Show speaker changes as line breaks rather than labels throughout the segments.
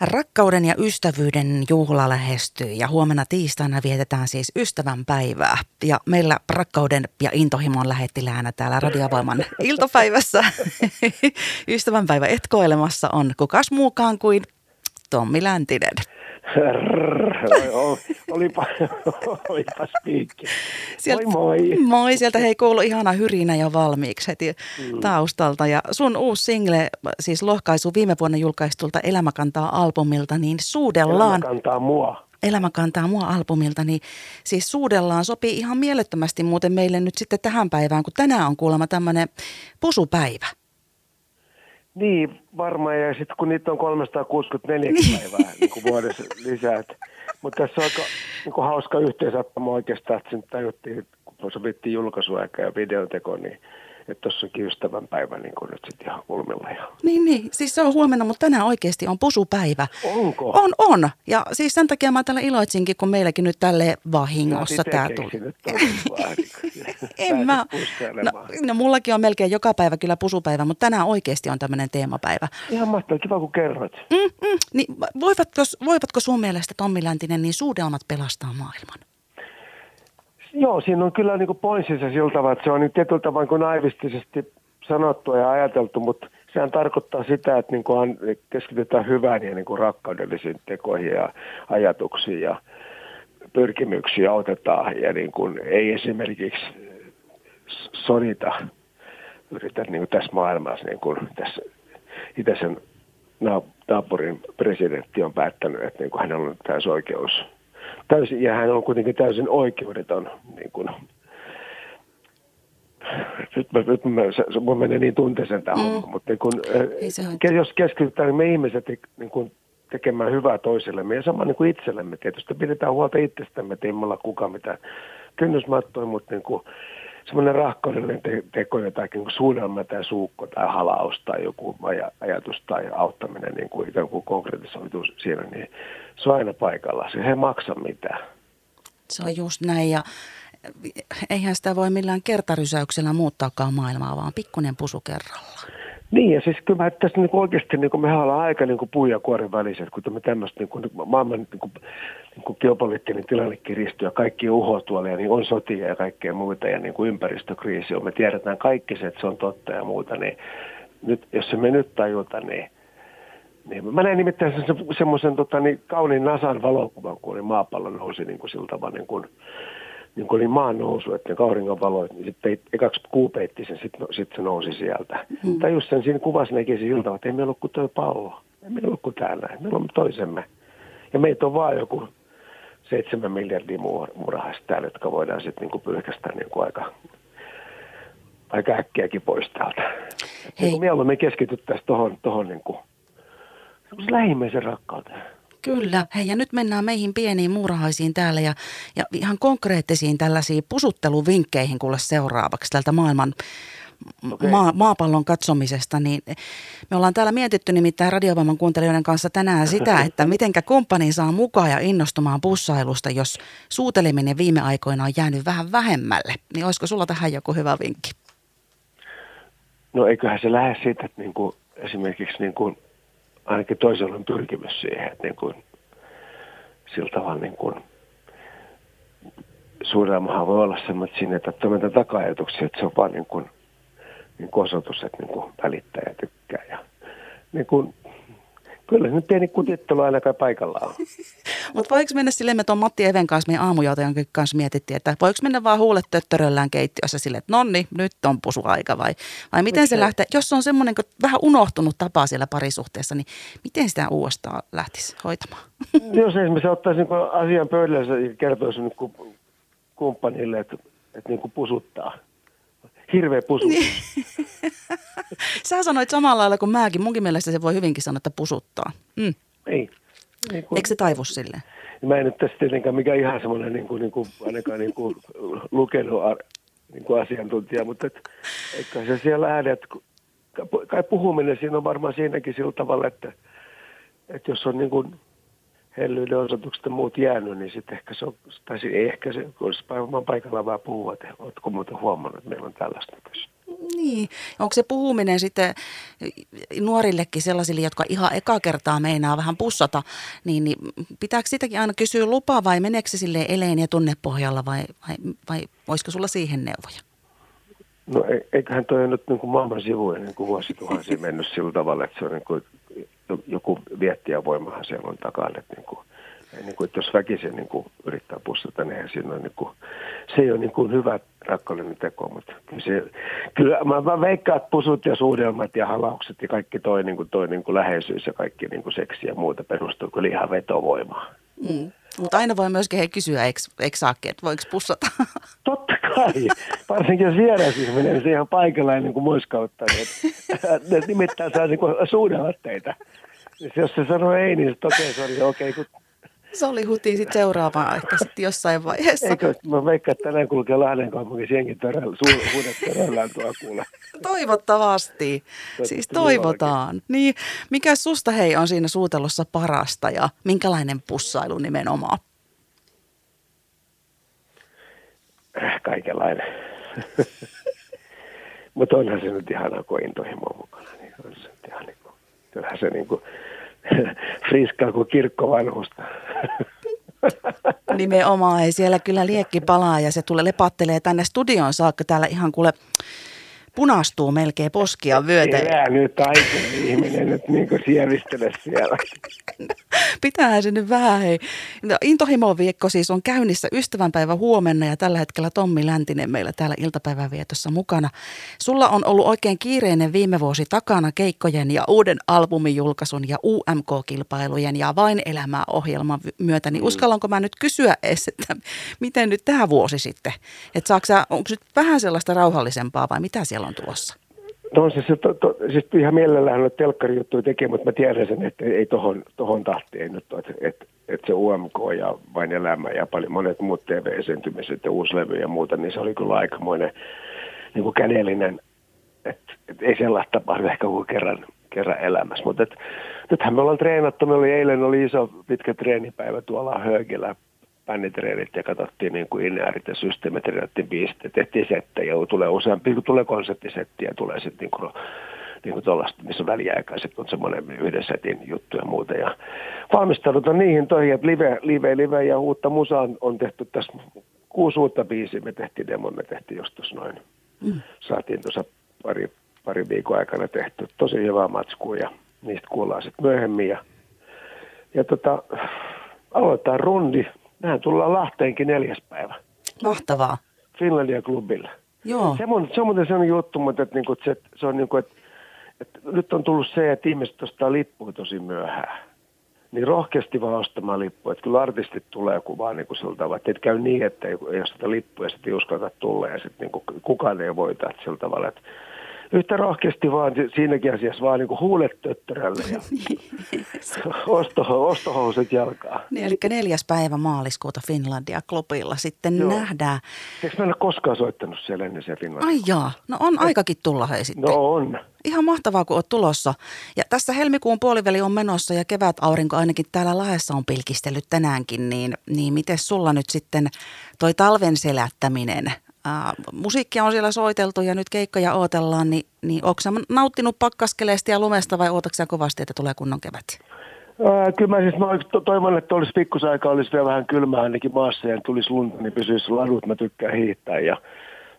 Rakkauden ja ystävyyden juhla lähestyy ja huomenna tiistaina vietetään siis ystävän päivää. Ja meillä rakkauden ja intohimon lähettiläänä täällä Radiovoiman iltapäivässä ystävänpäivä etkoilemassa on kukas muukaan kuin Tommi Läntinen.
Olipa, olipa spiikki.
Sieltä,
moi moi.
Moi, sieltä hei kuulu ihana hyrinä jo valmiiksi heti mm. taustalta. Ja sun uusi single, siis lohkaisu viime vuonna julkaistulta Elämä kantaa albumilta, niin suudellaan.
Elämä kantaa mua.
Elämä kantaa mua albumilta, niin siis suudellaan sopii ihan mielettömästi muuten meille nyt sitten tähän päivään, kun tänään on kuulemma tämmöinen pusupäivä.
Niin, varmaan. Ja sitten kun niitä on 364 niin. päivää niin kuin vuodessa lisää. Mutta tässä on aika niin kuin hauska yhteensattama oikeastaan, että sen tajuttiin, kun sovittiin julkaisuaika ja videoteko, niin että tuossa onkin ystävänpäivä niin kuin nyt sitten ihan kulmilla. Ja...
Niin, niin, siis se on huomenna, mutta tänään oikeasti on pusupäivä.
Onko?
On, on. Ja siis sen takia mä täällä iloitsinkin, kun meilläkin nyt tälle vahingossa tämä tuli. en mä. No, no, mullakin on melkein joka päivä kyllä pusupäivä, mutta tänään oikeasti on tämmöinen teemapäivä.
Ihan mahtavaa, kiva kun kerrot.
Mm, mm, niin voivatko, voivatko sun mielestä Tommi Läntinen niin suudelmat pelastaa maailman?
Joo, siinä on kyllä niin pointsissa siltä, että se on niin tietyllä tavalla niin naivistisesti sanottu ja ajateltu, mutta sehän tarkoittaa sitä, että niin kuin keskitytään hyvään ja niin kuin rakkaudellisiin tekoihin ja ajatuksiin ja pyrkimyksiin autetaan ja niin kuin ei esimerkiksi sodita yritä niin kuin tässä maailmassa, niin kuin tässä itäisen naapurin presidentti on päättänyt, että niin kuin hänellä on täysi oikeus täysin, ja hän on kuitenkin täysin oikeudeton. Niin kuin, nyt, mä, nyt mä, se, se menee niin tunteeseen tämä mm. homma, mutta niin kun, äh, jos keskitytään niin me ihmiset niin kun, tekemään hyvää toisillemme ja sama niin kuin itsellemme tietysti. Pidetään huolta itsestämme, että ei me olla kukaan mitään kynnysmattoja, mutta niin kuin, semmoinen rahkaudellinen te- teko, jotakin niin suunnelma tai suukko tai halaus tai joku aj- ajatus tai auttaminen niin kuin ikään kuin konkretisoituu siinä, niin se on aina paikalla. Se ei maksa mitään.
Se on just näin ja eihän sitä voi millään kertarysäyksellä muuttaakaan maailmaa, vaan pikkuinen pusu kerrallaan.
Niin, ja siis kyllä mä tässä niin oikeasti niin kuin me ollaan aika niin kuin puun ja kuoren väliset, kun me tämmöistä niin kuin, maailman niin kuin, niin kuin geopoliittinen tilanne kiristyy ja kaikki uhoa tuolla ja niin on sotia ja kaikkea muuta ja niin kuin ympäristökriisi on. Me tiedetään kaikki se, että se on totta ja muuta, niin nyt, jos se me nyt tajuta, niin, niin mä näin nimittäin se, semmoisen tota, niin kauniin Nasan valokuvan, kun oli maapallo nousi niin kuin siltä niin kuin, niin kun oli maan nousu, että ne kauringon valoit, niin sitten ekaksi kuu peitti sen, sitten sit se nousi sieltä. Mm. Tai just sen siinä kuvassa näki se että ei meillä ole kuin tuo pallo. Ei meillä ole kuin täällä, meillä on toisemme. Ja meitä on vaan joku seitsemän miljardia murhaista täällä, jotka voidaan sitten niin pyyhkästä niin kuin aika, aika äkkiäkin pois täältä. Hei. Niin mieluummin keskityttäisiin tuohon, tohon, niin kuin, lähimmäisen rakkauteen.
Kyllä. Hei, ja nyt mennään meihin pieniin muurahaisiin täällä ja, ja ihan konkreettisiin tällaisiin pusutteluvinkkeihin kuule seuraavaksi tältä maailman okay. maa, maapallon katsomisesta, niin me ollaan täällä mietitty nimittäin radiovoiman kuuntelijoiden kanssa tänään sitä, että mitenkä kumppani saa mukaan ja innostumaan pussailusta, jos suuteleminen viime aikoina on jäänyt vähän vähemmälle. Niin olisiko sulla tähän joku hyvä vinkki?
No eiköhän se lähde siitä, että niin kuin esimerkiksi niin kuin ainakin toisella on pyrkimys siihen, että niin kuin, sillä tavalla niin kuin, suuremmahan voi olla semmoinen, että siinä ei tarvitse taka-ajatuksia, että se on vaan niin kuin, niin kuin osoitus, että niin kuin välittää ja tykkää. Ja, niin kuin, Kyllä se nyt pieni kutittelu ainakaan paikallaan
Mutta voiko mennä silleen, me tuon Matti Even kanssa, meidän aamujoutajan kanssa mietittiin, että voiko mennä vaan huulet töttöröllään keittiössä silleen, että nonni, nyt on pusuaika vai, vai miten se lähtee, jos se on semmoinen vähän unohtunut tapa siellä parisuhteessa, niin miten sitä uudestaan lähtisi hoitamaan?
Jos esimerkiksi ottaisi niin asian pöydälle ja kertoisi niin kumppanille, että, että niin kuin pusuttaa – hirveä pusu. Niin.
Sä sanoit samalla lailla kuin mäkin. Munkin mielestä se voi hyvinkin sanoa, että pusuttaa. Mm.
Ei.
Niin kuin, Eikö se taivu sille?
Mä en nyt tässä tietenkään mikä ihan semmoinen niin kuin, niin kuin, ainakaan niin kuin, lukenut niin kuin asiantuntija, mutta et, eikä se siellä äänet, kai puhuminen siinä on varmaan siinäkin sillä tavalla, että, että jos on niin kuin hellyyden osoitukset ja muut jäänyt, niin sitten ehkä se on, tai ei ehkä se, olisi varmaan paikallaan vaan puhua, että oletko muuten huomannut, että meillä on tällaista tässä.
Niin, onko se puhuminen sitten nuorillekin sellaisille, jotka ihan eka kertaa meinaa vähän pussata, niin, niin pitääkö sitäkin aina kysyä lupaa vai meneekö se sille eleen ja tunnepohjalla vai, vai, vai voisiko sulla siihen neuvoja?
No eiköhän toi nyt niin kuin maailman sivuja niin kuin vuosituhansia mennyt sillä tavalla, että se on niin kuin, joku viettiä voimahan siellä on takana. Että niin kuin, niin kuin, että jos väkisin niin kuin yrittää pussata, niin siinä on, niin kuin, se ei ole niin kuin hyvä rakkauden teko, mutta se, kyllä mä, mä veikkaan, että pusut ja suudelmat ja halaukset ja kaikki toi, niin kuin, toi niin kuin läheisyys ja kaikki niin kuin seksi ja muuta perustuu kyllä ihan vetovoimaan.
Mm. Mutta aina voi myöskin hei kysyä, eikö, saakin, että voiko pussata?
Totta kai. Varsinkin jos vieras ihminen, niin se ihan paikallaan niin kuin muiskauttaa. Ne nimittäin saa niin suudella teitä. Jos se sanoo ei, niin se okei, okay, okei, okay, kun
se oli huti sitten seuraavaan ehkä sitten jossain vaiheessa.
Eikö, mä veikkaan, että tänään kulkee Lahden kaupungin jengi töröllä, huudet töröllään tuolla kuule.
Toivottavasti. siis toivotaan. Niin, mikä susta hei on siinä suutelussa parasta ja minkälainen pussailu nimenomaan?
Äh, kaikenlainen. Mutta onhan se nyt ihanaa, kun intohimo mukana. Niin on se ihan niin kuin, kyllähän se niin kuin, friskaa kuin kirkkovanhusta.
Nimenomaan, ei siellä kyllä liekki palaa ja se tulee lepattelee tänne studioon saakka täällä ihan kuule punastuu melkein poskia vyötä.
Elää nyt aikuinen ihminen nyt niin kuin sievistele siellä.
Pitäähän se nyt vähän hei. No, Intohimon viikko siis on käynnissä ystävänpäivä huomenna ja tällä hetkellä Tommi Läntinen meillä täällä iltapäivän vietossa mukana. Sulla on ollut oikein kiireinen viime vuosi takana keikkojen ja uuden albumin julkaisun ja UMK-kilpailujen ja Vain elämää ohjelman myötä. Niin mm. uskallanko mä nyt kysyä edes, että miten nyt tämä vuosi sitten? Että onko nyt vähän sellaista rauhallisempaa vai mitä siellä on tulossa?
No siis, to, to, siis ihan mielellään noita telkkarijuttuja tekee, mutta mä tiedän sen, että ei tohon, tohon tahtiin nyt, että et, et se UMK ja Vain elämä ja paljon monet muut TV-esiintymiset ja uusi levy ja muuta, niin se oli kyllä aikamoinen niin kuin kädellinen, että et ei sellaista tapahdu ehkä kuin kerran, kerran elämässä. Mutta nythän me ollaan treenattu, me oli eilen oli iso pitkä treenipäivä tuolla Höökillä bänditreenit ja katsottiin niin kuin inäärit ja systeemit, treenattiin biisit, tehtiin settejä, tulee useampi, kun tulee konseptisetti ja tulee sitten niin kuin, niin kuin tuollaista, missä on väliaikaiset, on semmoinen yhden setin juttu ja muuta. Ja valmistaudutaan niihin toihin, että live, live, live ja uutta musaa on, tehty tässä kuusi uutta biisiä, me tehtiin demo, me tehtiin joskus noin. Mm. Saatiin tuossa pari, pari viikon aikana tehty tosi hyvää matskua ja niistä kuullaan sitten myöhemmin. Ja, ja tota, aloitetaan rundi Mehän tullaan Lahteenkin neljäs päivä.
Mahtavaa.
Finlandia klubilla.
Joo.
Se on, se on muuten sellainen juttu, mutta että, niinku, että se, se on niin kuin, että, että nyt on tullut se, että ihmiset ostaa lippuja tosi myöhään. Niin rohkeasti vaan ostamaan lippuja. Että kyllä artistit tulee kuvaa niin kuin sillä tavalla. Että et käy niin, että ei, ei osteta lippuja ja sitten ei uskalleta tulla ja sitten niin kuin, kukaan ei voita. Että sillä tavalla, että yhtä rohkeasti vaan siinäkin asiassa vaan niin huulet töttörälle ja osto, ostohousut jalkaa.
Niin, eli neljäs päivä maaliskuuta Finlandia klubilla sitten Joo. nähdään.
Eikö mä en ole koskaan soittanut siellä ennen siellä Finlandia?
Ai jaa, no on Et, aikakin tulla hei sitten.
No on.
Ihan mahtavaa, kun oot tulossa. Ja tässä helmikuun puoliväli on menossa ja kevät aurinko ainakin täällä Lahdessa on pilkistellyt tänäänkin, niin, niin miten sulla nyt sitten toi talven selättäminen Ää, musiikkia on siellä soiteltu ja nyt keikkoja ootellaan, niin, niin onko nauttinut pakkaskeleesta ja lumesta vai ootatko kovasti, että tulee kunnon kevät?
Ää, kyllä mä siis mä toivon, että olisi pikkusaika, olisi vielä vähän kylmää ainakin maassa ja tulisi lunta, niin pysyisi ladut, mä tykkään hiihtää ja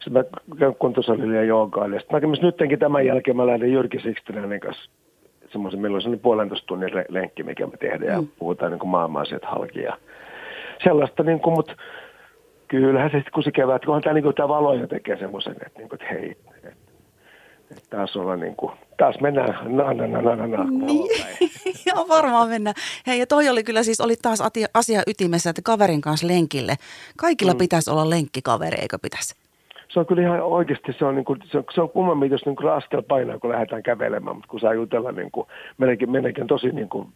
sitten mä käyn kuntosalille ja joogaan. Ja sitten mä nyttenkin tämän jälkeen mä lähden Jyrki Sikstinen kanssa semmoisen, meillä on semmoinen puolentoista tunnin lenkki, mikä me tehdään mm. ja puhutaan niin maailman-asiat halki ja sellaista, niin kuin, mutta kyllähän se sitten kun se kevät, kunhan tämä, niin tämä valo jo tekee semmoisen, että, niin kuin, että hei, että, että taas olla niin kuin, taas mennään na na na na na, na
niin. Joo, varmaan mennään. Hei, ja toi oli kyllä siis, oli taas asia, asia ytimessä, että kaverin kanssa lenkille. Kaikilla mm. pitäisi olla lenkkikaveri, eikö pitäisi?
Se on kyllä ihan oikeasti, se on, niin kuin, se on, se on kummemmin, jos niin kuin askel painaa, kun lähdetään kävelemään, mutta kun saa jutella, niin kuin, meneekin, meneekin tosi niin kuin,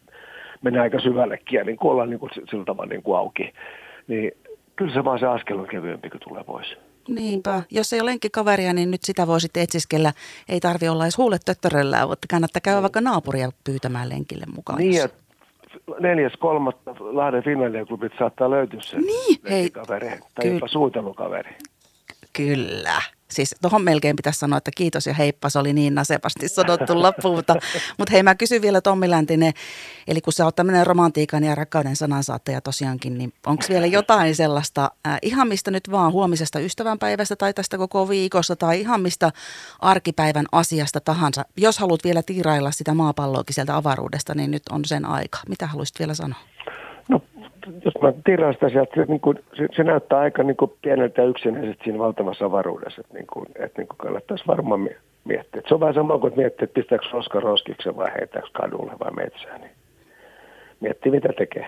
mennään aika syvällekin ja niin kuin ollaan niin kuin, sillä tavalla niin kuin auki. Niin kyllä se vaan se askel on kevyempi, kun tulee pois.
Niinpä. Jos ei ole lenkkikaveria, niin nyt sitä voi sitten etsiskellä. Ei tarvi olla edes huulet töttöröllä, mutta kannattaa käydä vaikka naapuria pyytämään lenkille mukaan.
Niin, jos... neljäs, kolmatta Lahden Finlandia klubit saattaa löytyä se
niin,
hei, kaveri tai kyllä. jopa suutelukaveri.
Kyllä. Siis tuohon melkein pitäisi sanoa, että kiitos ja heippa, se oli niin nasepasti sanottu loppuun. Mutta, mutta hei, mä kysyn vielä Tommi Läntinen, eli kun sä oot tämmöinen romantiikan ja rakkauden sanansaattaja tosiaankin, niin onko vielä jotain sellaista, äh, ihan mistä nyt vaan huomisesta ystävänpäivästä tai tästä koko viikosta tai ihan mistä arkipäivän asiasta tahansa, jos haluat vielä tiirailla sitä maapalloakin sieltä avaruudesta, niin nyt on sen aika. Mitä haluaisit vielä sanoa?
Jos mä tiraan sitä sieltä, se, niin kuin, se, se, näyttää aika niin kuin pieneltä ja yksinäiset siinä valtavassa avaruudessa, että, niin kuin, että niin kuin kannattaisi varmaan miettiä. Että se on vähän sama kuin miettiä, että pistääkö roska roskiksen vai heitäkö kadulle vai metsään. Niin miettii, mitä tekee.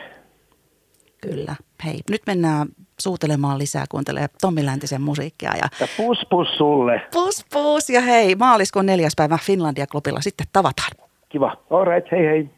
Kyllä. Hei, nyt mennään suutelemaan lisää, kuuntelee Tommi Läntisen musiikkia. Ja,
ja pus pus sulle.
Pus pus ja hei, maaliskuun neljäs päivä Finlandia-klubilla sitten tavataan.
Kiva. All right, hei hei.